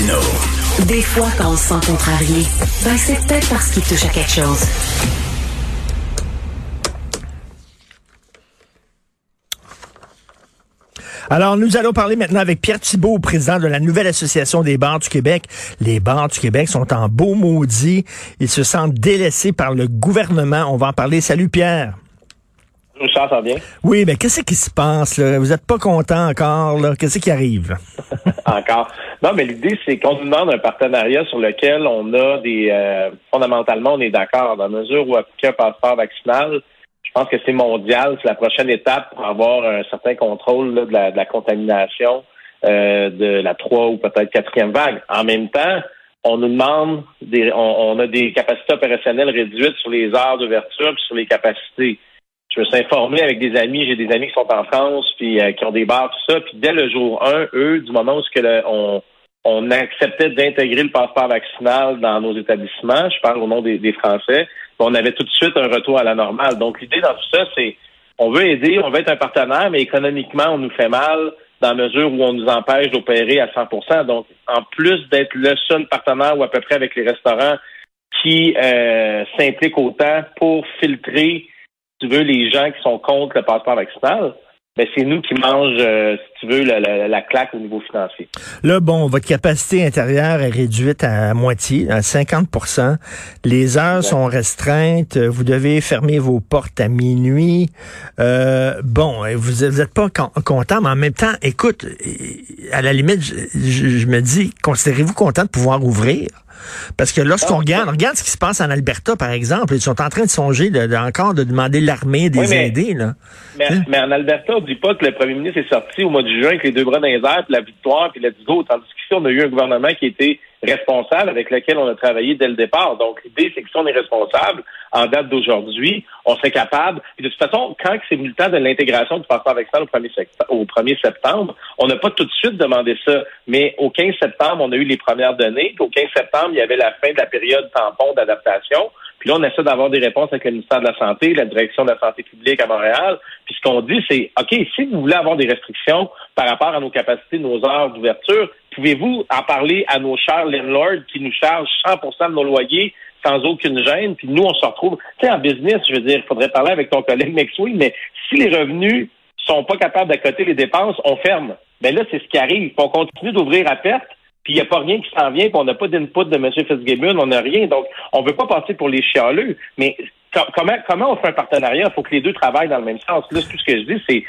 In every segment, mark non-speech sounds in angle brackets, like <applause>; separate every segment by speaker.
Speaker 1: Martino.
Speaker 2: Des fois, quand on se sent contrarié, ben c'est peut-être parce qu'il touche à quelque chose.
Speaker 3: Alors, nous allons parler maintenant avec Pierre Thibault, président de la nouvelle Association des bars du Québec. Les bars du Québec sont en beau maudit. Ils se sentent délaissés par le gouvernement. On va en parler. Salut, Pierre.
Speaker 4: Richard, ça va bien?
Speaker 3: Oui, mais qu'est-ce qui se passe? Là? Vous n'êtes pas content encore? Qu'est-ce qui arrive? <laughs>
Speaker 4: encore. Non, mais l'idée, c'est qu'on nous demande un partenariat sur lequel on a des... Euh, fondamentalement, on est d'accord. Dans la mesure où appliquer un passeport vaccinal, je pense que c'est mondial. C'est la prochaine étape pour avoir un certain contrôle là, de, la, de, la, contamination euh, de la trois ou peut-être quatrième vague. En même temps, on nous demande, des, on, on, a des capacités opérationnelles réduites sur les heures d'ouverture et sur les capacités. Je me suis informé avec des amis, j'ai des amis qui sont en France, puis euh, qui ont des bars, tout ça. Puis dès le jour 1, eux, du moment où on, acceptait d'intégrer le passeport vaccinal dans nos établissements, je parle au nom des, des Français, on avait tout de suite un retour à la normale. Donc l'idée dans tout ça, c'est on veut aider, on veut être un partenaire, mais économiquement, on nous fait mal dans la mesure où on nous empêche d'opérer à 100% Donc, en plus d'être le seul partenaire ou à peu près avec les restaurants qui euh, s'impliquent autant pour filtrer tu veux, les gens qui sont contre le passeport vaccinal, ben c'est nous qui mange, euh, si tu veux, la, la, la, claque au niveau financier.
Speaker 3: Là, bon, votre capacité intérieure est réduite à moitié, à 50% Les heures ouais. sont restreintes. Vous devez fermer vos portes à minuit. Euh, bon, vous n'êtes pas content, mais en même temps, écoute, à la limite, je, je me dis, considérez-vous content de pouvoir ouvrir? Parce que lorsqu'on regarde, regarde ce qui se passe en Alberta, par exemple, ils sont en train de songer de, de, encore de demander l'armée des
Speaker 4: oui, mais,
Speaker 3: aider. Là.
Speaker 4: Mais, hein? mais, en Alberta, on ne dit pas que le premier ministre est sorti au mois de juin avec les deux bras dans les airs, puis la victoire, puis let's go. Tandis qu'ici, on a eu un gouvernement qui était responsable avec lequel on a travaillé dès le départ. Donc, l'idée, c'est que si on est responsable, en date d'aujourd'hui, on serait capable. Et de toute façon, quand c'est le temps de l'intégration du passeport vaccinal au 1er, au 1er septembre, on n'a pas tout de suite demandé ça. Mais au 15 septembre, on a eu les premières données. Puis au 15 septembre, il y avait la fin de la période tampon d'adaptation. Puis là, on essaie d'avoir des réponses avec le ministère de la Santé, la direction de la santé publique à Montréal. Puis ce qu'on dit, c'est, OK, si vous voulez avoir des restrictions par rapport à nos capacités, nos heures d'ouverture, pouvez-vous en parler à nos chers landlords qui nous chargent 100% de nos loyers sans aucune gêne, puis nous, on se retrouve, tu sais, en business, je veux dire, il faudrait parler avec ton collègue McSween, mais si les revenus sont pas capables d'accoter les dépenses, on ferme. Mais là, c'est ce qui arrive. on continue d'ouvrir à perte, puis il n'y a pas rien qui s'en vient, puis on n'a pas d'input de M. Fitzgibbon, on n'a rien. Donc, on ne veut pas passer pour les chialeux. Mais comment, comment on fait un partenariat? Il faut que les deux travaillent dans le même sens. Là, tout ce que je dis, c'est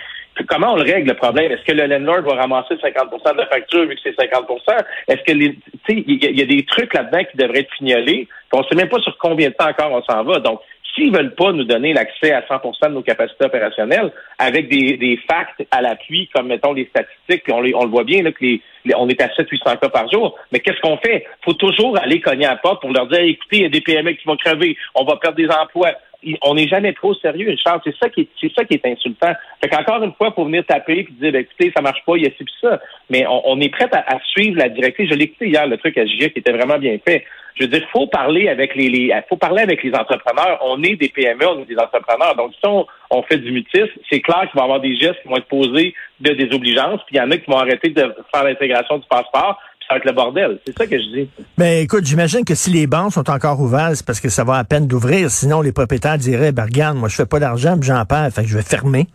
Speaker 4: comment on le règle le problème? Est-ce que le landlord va ramasser 50% de la facture vu que c'est 50% Est-ce que les, il y, a des trucs là-dedans qui devraient être signalés. On ne sait même pas sur combien de temps encore on s'en va. Donc, s'ils veulent pas nous donner l'accès à 100% de nos capacités opérationnelles avec des, des facts à l'appui, comme mettons les statistiques, on, les, on le voit bien là, que les, les, on est à 700-800 cas par jour. Mais qu'est-ce qu'on fait? faut toujours aller cogner à la porte pour leur dire, écoutez, il y a des PME qui vont crever, on va perdre des emplois on n'est jamais trop sérieux, Charles. C'est ça qui est, c'est ça qui est insultant. Fait qu'encore une fois, pour venir taper et dire, ben, écoutez, ça marche pas, il y a ci ça. Mais on, on est prêt à, à, suivre la directive. Je l'ai écouté hier, le truc à JG qui était vraiment bien fait. Je veux dire, faut parler avec les, les, faut parler avec les entrepreneurs. On est des PME, on est des entrepreneurs. Donc, si on, on fait du mutisme, c'est clair qu'il va y avoir des gestes qui vont être posés de désobligeance, puis il y en a qui vont arrêter de faire l'intégration du passeport ça va être le bordel. C'est ça que je dis.
Speaker 3: Ben écoute, j'imagine que si les banques sont encore ouvertes, c'est parce que ça va à peine d'ouvrir. Sinon, les propriétaires diraient, ben regarde, moi je fais pas d'argent, j'en perds, fait que je vais fermer.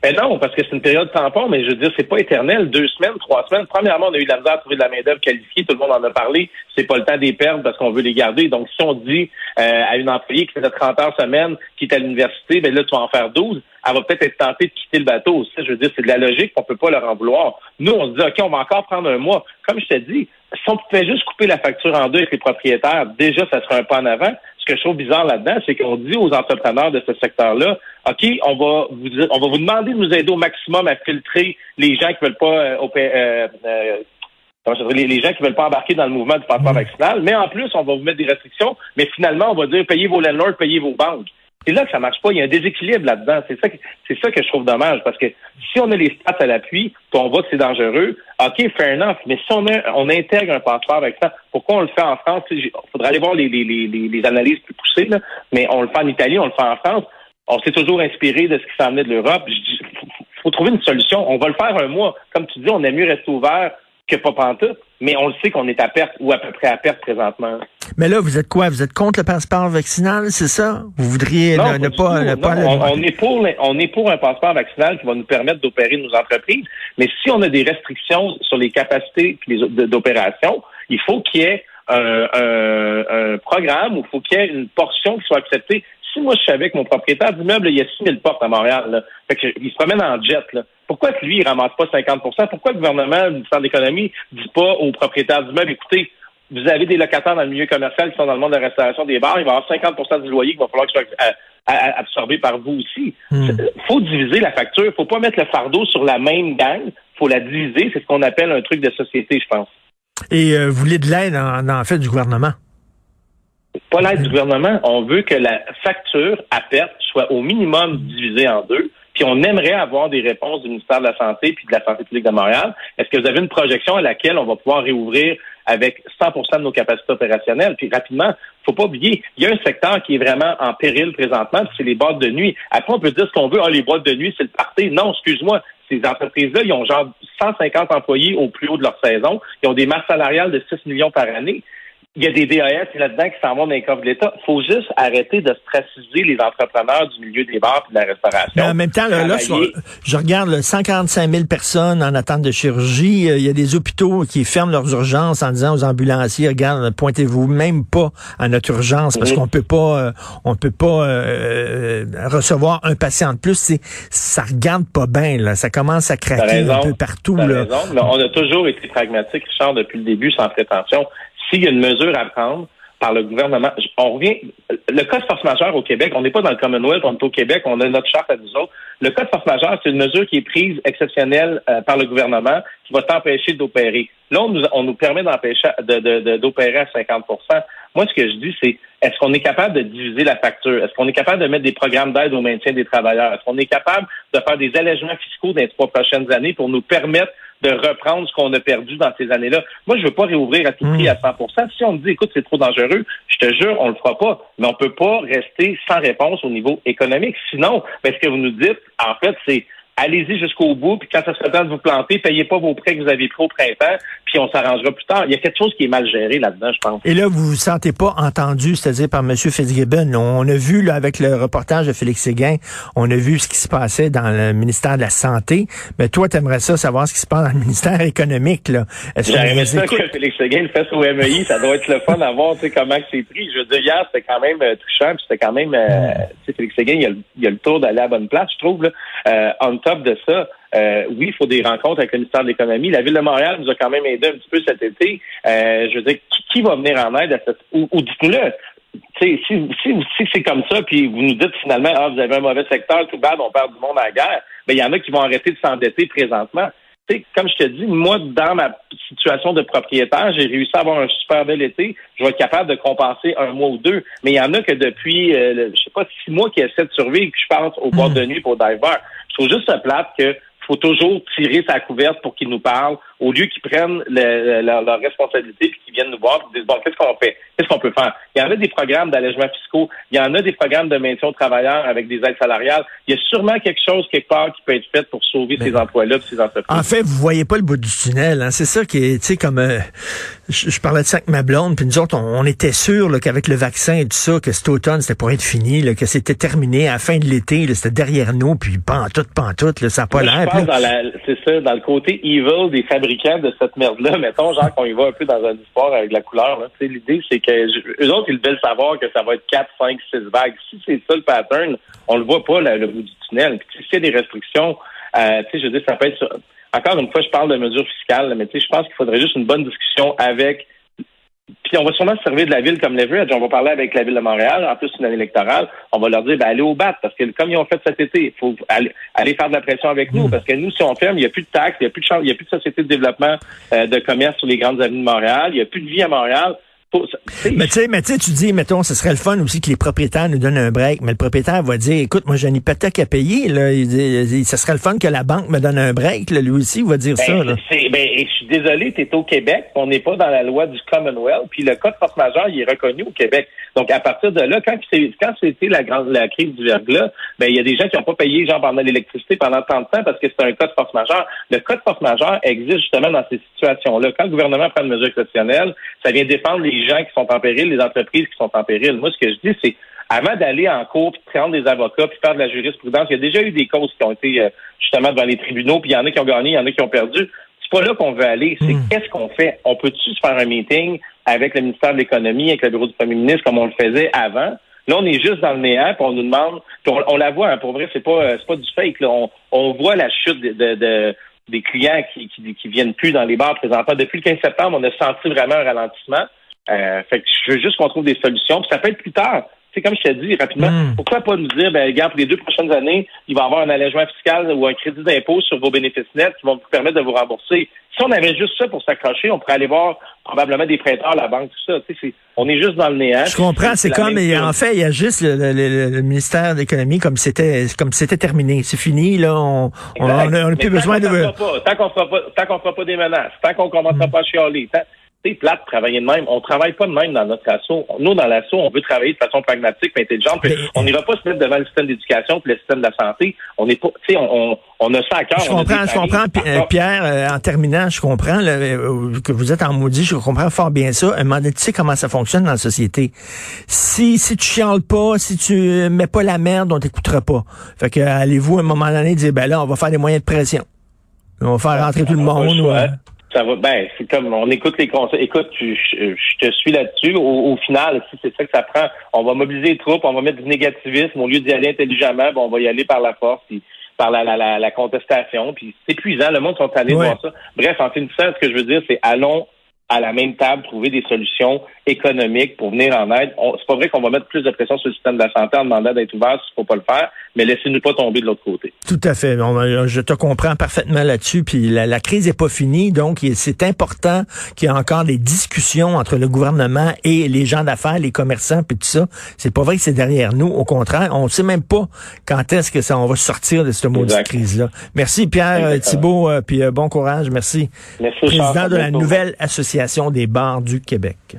Speaker 4: Ben non, parce que c'est une période tampon, mais je veux dire, c'est pas éternel. Deux semaines, trois semaines. Premièrement, on a eu de la misère à trouver de la main-d'œuvre qualifiée. Tout le monde en a parlé. C'est pas le temps des perdre parce qu'on veut les garder. Donc, si on dit euh, à une employée qui fait 30 heures semaine, qui est à l'université, ben là, tu vas en faire 12, elle va peut-être être tentée de quitter le bateau. Ça, je veux dire, c'est de la logique, on peut pas leur en vouloir. Nous, on se dit, OK, on va encore prendre un mois. Comme je t'ai dit, si on pouvait juste couper la facture en deux avec les propriétaires, déjà, ça serait un pas en avant. Que je trouve bizarre là-dedans, c'est qu'on dit aux entrepreneurs de ce secteur-là, OK, on va vous on va vous demander de nous aider au maximum à filtrer les gens qui veulent pas euh, euh, euh les, les, gens qui veulent pas embarquer dans le mouvement du passeport vaccinal, mais en plus, on va vous mettre des restrictions, mais finalement, on va dire payez vos landlords, payez vos banques. C'est là que ça marche pas. Il y a un déséquilibre là-dedans. C'est ça, que, c'est ça que je trouve dommage parce que si on a les stats à l'appui, qu'on voit que c'est dangereux, OK, fair enough. Mais si on, on intègre un passeport avec ça, pourquoi on le fait en France? Il faudrait aller voir les, les, les, les analyses plus poussées, là. mais on le fait en Italie, on le fait en France. On s'est toujours inspiré de ce qui s'en venait de l'Europe. Il faut, trouver une solution. On va le faire un mois. Comme tu dis, on aime mieux rester ouvert que pas pantoute, mais on le sait qu'on est à perte ou à peu près à perte présentement.
Speaker 3: Mais là, vous êtes quoi? Vous êtes contre le passeport vaccinal, c'est ça? Vous voudriez ne, pas, ne pas
Speaker 4: on, est pour on est pour un passeport vaccinal qui va nous permettre d'opérer nos entreprises, mais si on a des restrictions sur les capacités d'opération, il faut qu'il y ait un, un, programme ou il faut qu'il y ait une portion qui soit acceptée. Si moi, je savais que mon propriétaire d'immeuble, il y a 6 000 portes à Montréal, là, fait que, il se promène en jet, là. Pourquoi que lui, il ramasse pas 50% Pourquoi le gouvernement, le ministère de l'Économie, dit pas aux propriétaires d'immeubles, écoutez, vous avez des locataires dans le milieu commercial qui sont dans le monde de la restauration des bars, il va y avoir 50% du loyer qui va falloir que soit absorbé par vous aussi. Il hmm. faut diviser la facture. Il faut pas mettre le fardeau sur la même gang. faut la diviser. C'est ce qu'on appelle un truc de société, je pense.
Speaker 3: Et euh, vous voulez de l'aide, en, en, fait, du gouvernement?
Speaker 4: Pas l'aide du gouvernement. On veut que la facture à perte soit au minimum divisée en deux. Puis on aimerait avoir des réponses du ministère de la Santé puis de la Santé publique de Montréal. Est-ce que vous avez une projection à laquelle on va pouvoir réouvrir avec 100% de nos capacités opérationnelles? Puis rapidement, faut pas oublier, il y a un secteur qui est vraiment en péril présentement, c'est les boîtes de nuit. Après, on peut dire ce qu'on veut, ah, les boîtes de nuit, c'est le parti. Non, excuse-moi, ces entreprises-là, ils ont genre 150 employés au plus haut de leur saison. Ils ont des masses salariales de 6 millions par année il y a des DAS là-dedans qui s'en vont dans les coffres de l'État. Il faut juste arrêter de straciser les entrepreneurs du milieu des bars et de la restauration.
Speaker 3: Mais en même temps, là, je regarde 145 000 personnes en attente de chirurgie. Euh, il y a des hôpitaux qui ferment leurs urgences en disant aux ambulanciers, regarde, pointez-vous même pas à notre urgence parce mhm. qu'on peut pas, euh, on peut pas euh, recevoir un patient de plus. C'est, ça regarde pas bien là. Ça commence à craquer un peu partout là.
Speaker 4: on a toujours été pragmatique, Richard, depuis le début, sans prétention s'il y a une mesure à prendre par le gouvernement, on revient. Le cas de force majeure au Québec, on n'est pas dans le Commonwealth, on est au Québec, on a notre charte à nous autres. Le cas de force majeure, c'est une mesure qui est prise exceptionnelle euh, par le gouvernement qui va t'empêcher d'opérer. Là, on nous, on nous permet d'empêcher d'opérer à 50% Moi, ce que je dis, c'est est-ce qu'on est capable de diviser la facture? Est-ce qu'on est capable de mettre des programmes d'aide au maintien des travailleurs? Est-ce qu'on est capable de faire des allègements fiscaux dans les trois prochaines années pour nous permettre de reprendre ce qu'on a perdu dans ces années-là. Moi, je veux pas réouvrir à tout prix hmm. à 100% Si on me dit, écoute, c'est trop dangereux, je te jure, on le fera pas. Mais on peut pas rester sans réponse au niveau économique. Sinon, ben, ce que vous nous dites, en fait, c'est allez-y jusqu'au bout, puis quand ça se temps de vous planter, payez pas vos prêts que vous avez pris au printemps, puis on s'arrangera plus tard. Il y a quelque chose qui est mal géré là-dedans, je pense.
Speaker 3: Et là, vous vous sentez pas entendu, c'est-à-dire par M. Fitzgibbon. On a vu, là, avec le reportage de Félix Séguin, on a vu ce qui se passait dans le ministère de la Santé. Mais toi, tu aimerais ça savoir ce qui se passe dans le ministère économique, là.
Speaker 4: J'aimerais ça que Félix Séguin le fasse au MEI. ça doit être le fun à voir, tu sais, comment c'est pris. Je veux dire, hier, c'était quand même euh, touchant, puis c'était quand même, euh, tu sais, Félix Séguin, il a, il a le tour d'aller à la bonne place, je trouve, là. Euh, on top de ça, euh, oui, il faut des rencontres avec le ministère de l'Économie. La Ville de Montréal nous a quand même aidé un petit peu cet été. Euh, je veux dire, qui, va venir en aide à cette... Ou, ou dites-nous-le, si, si, si c'est comme ça, puis vous nous dites finalement, ah, vous avez un mauvais secteur, tout bad, on perd du monde à la guerre, ben il y en a qui vont arrêter de s'endetter présentement. comme je te dis, moi, dans ma situation de propriétaire, j'ai réussi à avoir un super bel été. Je vais être capable de compenser un mois ou deux. Mais il y en a que depuis, euh, je sais pas, six mois qui essaient de survivre, que je pense au bord de nuit pour diver. Je trouve juste plate que faut toujours tirer sa couverte pour qu'il nous parle au lieu qu'ils prennent leurs leur responsabilités et qu'ils viennent nous voir et disent, bon, qu'est-ce qu'on fait? Qu'est-ce qu'on peut faire? Il y en a des programmes d'allègement fiscaux, il y en a des programmes de maintien aux travailleurs avec des aides salariales. Il y a sûrement quelque chose quelque part qui peut être fait pour sauver ces emplois-là ces entreprises.
Speaker 3: En fait, vous voyez pas le bout du tunnel. Hein? C'est ça qui est, tu sais, comme euh, je, parlais de ça avec ma blonde, puis nous autres, on, était sûrs qu'avec le vaccin et tout ça, que cet automne, c'était pour être fini, là, que c'était terminé à la fin de l'été, c'était derrière nous, puis pantoute, pantoute, là, ça n'a pas l'air.
Speaker 4: C'est ça, dans le côté evil des fabricants de cette merde-là, <laughs> mettons, genre qu'on y va un peu dans un histoire avec la couleur. L'idée, c'est que eux autres, ils veulent savoir que ça va être 4, 5, 6 vagues. Si c'est ça le pattern, on le voit pas, le bout du tunnel. Puis s'il y a des restrictions, euh, tu sais, je veux dire, ça peut être... Encore une fois, je parle de mesures fiscales, mais tu sais, je pense qu'il faudrait juste une bonne discussion avec puis on va sûrement se servir de la ville comme leverage. On va parler avec la ville de Montréal. En plus, une année électorale, on va leur dire, ben, allez au bat, parce que comme ils ont fait cet été, il faut aller, faire de la pression avec nous, mm. parce que nous, si on ferme, il n'y a plus de taxes, il n'y a plus de il y a plus de société de développement euh, de commerce sur les grandes avenues de Montréal, il n'y a plus de vie à Montréal
Speaker 3: mais tu sais, mais tu dis, mettons, ce serait le fun aussi que les propriétaires nous donnent un break, mais le propriétaire va dire, écoute, moi j'ai une hypothèque à payer, là, il, ce serait le fun que la banque me donne un break, lui aussi, il va dire
Speaker 4: ben,
Speaker 3: ça. Là.
Speaker 4: Ben, je suis désolé, tu es au Québec, on n'est pas dans la loi du Commonwealth, puis le code force majeure, il est reconnu au Québec. Donc à partir de là, quand quand c'était la grande la crise du verglas, ben il y a des gens qui n'ont pas payé genre pendant l'électricité pendant 30 ans parce que c'est un code force majeure. Le code force majeure existe justement dans ces situations-là. Quand le gouvernement prend une mesure exceptionnelle, ça vient défendre les gens qui sont en péril, les entreprises qui sont en péril. Moi, ce que je dis, c'est avant d'aller en cours, puis prendre des avocats, puis faire de la jurisprudence, il y a déjà eu des causes qui ont été euh, justement devant les tribunaux, puis il y en a qui ont gagné, il y en a qui ont perdu. C'est pas là qu'on veut aller. C'est hmm. qu'est-ce qu'on fait? On peut-tu se faire un meeting avec le ministère de l'Économie, avec le bureau du premier ministre, comme on le faisait avant? Là, on est juste dans le néant, puis on nous demande, on, la voit, hein, pour vrai, c'est pas, c'est pas du fake. Là. On, on voit la chute de, de, des clients qui, qui, qui, viennent plus dans les bars présentement. Depuis le 15 septembre, on a senti vraiment un ralentissement. Euh, fait que je veux juste qu'on trouve des solutions. Puis ça peut être plus tard. C'est comme je t'ai dit rapidement, hmm. pourquoi pas nous dire, ben, regarde, pour les deux prochaines années, il va y avoir un allègement fiscal ou un crédit d'impôt sur vos bénéfices nets qui vont vous permettre de vous rembourser. Si on avait juste ça pour s'accrocher, on pourrait aller voir probablement des prêteurs à la banque, tout ça. on est juste dans le néant.
Speaker 3: Je comprends, c'est comme, en fait, il y a juste le, ministère de l'économie comme c'était comme c'était terminé. C'est fini, là, on n'a plus besoin de...
Speaker 4: tant qu'on ne fera pas des menaces, tant qu'on ne commencera hmm. pas à chialer, c'est plate de travailler de même. On travaille pas de même dans notre assaut. Nous, dans l'assaut, on veut travailler de façon pragmatique intelligente. on n'ira pas se mettre devant le système d'éducation et le système de la santé. On n'est pas, tu sais, on, on, a ça à cœur.
Speaker 3: Je comprends, je comprends, euh, Pierre, euh, en terminant, je comprends euh, que vous êtes en maudit, je comprends fort bien ça. Un moment tu sais comment ça fonctionne dans la société. Si, si tu chiales pas, si tu mets pas la merde, on t'écoutera pas. Fait que, allez-vous, à un moment donné, dire, ben là, on va faire des moyens de pression. On va faire rentrer tout le monde.
Speaker 4: Ça va, ben, c'est comme on écoute les conseils. Écoute, je, je, te suis là-dessus. Au, final, si c'est ça que ça prend, on va mobiliser les troupes, on va mettre du négativisme au lieu d'y aller intelligemment, ben, on va y aller par la force, puis par la, la, la, contestation. Puis c'est épuisant, le monde sont allés voir ça. Bref, en finissant, ce que je veux dire, c'est allons à la même table trouver des solutions économiques pour venir en aide. C'est pas vrai qu'on va mettre plus de pression sur le système de la santé en demandant d'être ouvert s'il faut pas le faire, mais laissez-nous pas tomber de l'autre côté.
Speaker 3: Tout à fait. Euh, je te comprends parfaitement là-dessus. Puis la, la crise est pas finie, donc c'est important qu'il y ait encore des discussions entre le gouvernement et les gens d'affaires, les commerçants, puis tout ça. C'est pas vrai que c'est derrière nous. Au contraire, on sait même pas quand est-ce que ça on va sortir de cette maudite crise-là. Merci Pierre euh, Thibault, euh, puis bon courage. Merci.
Speaker 4: Merci
Speaker 3: Président de la nouvelle association des bars du Québec.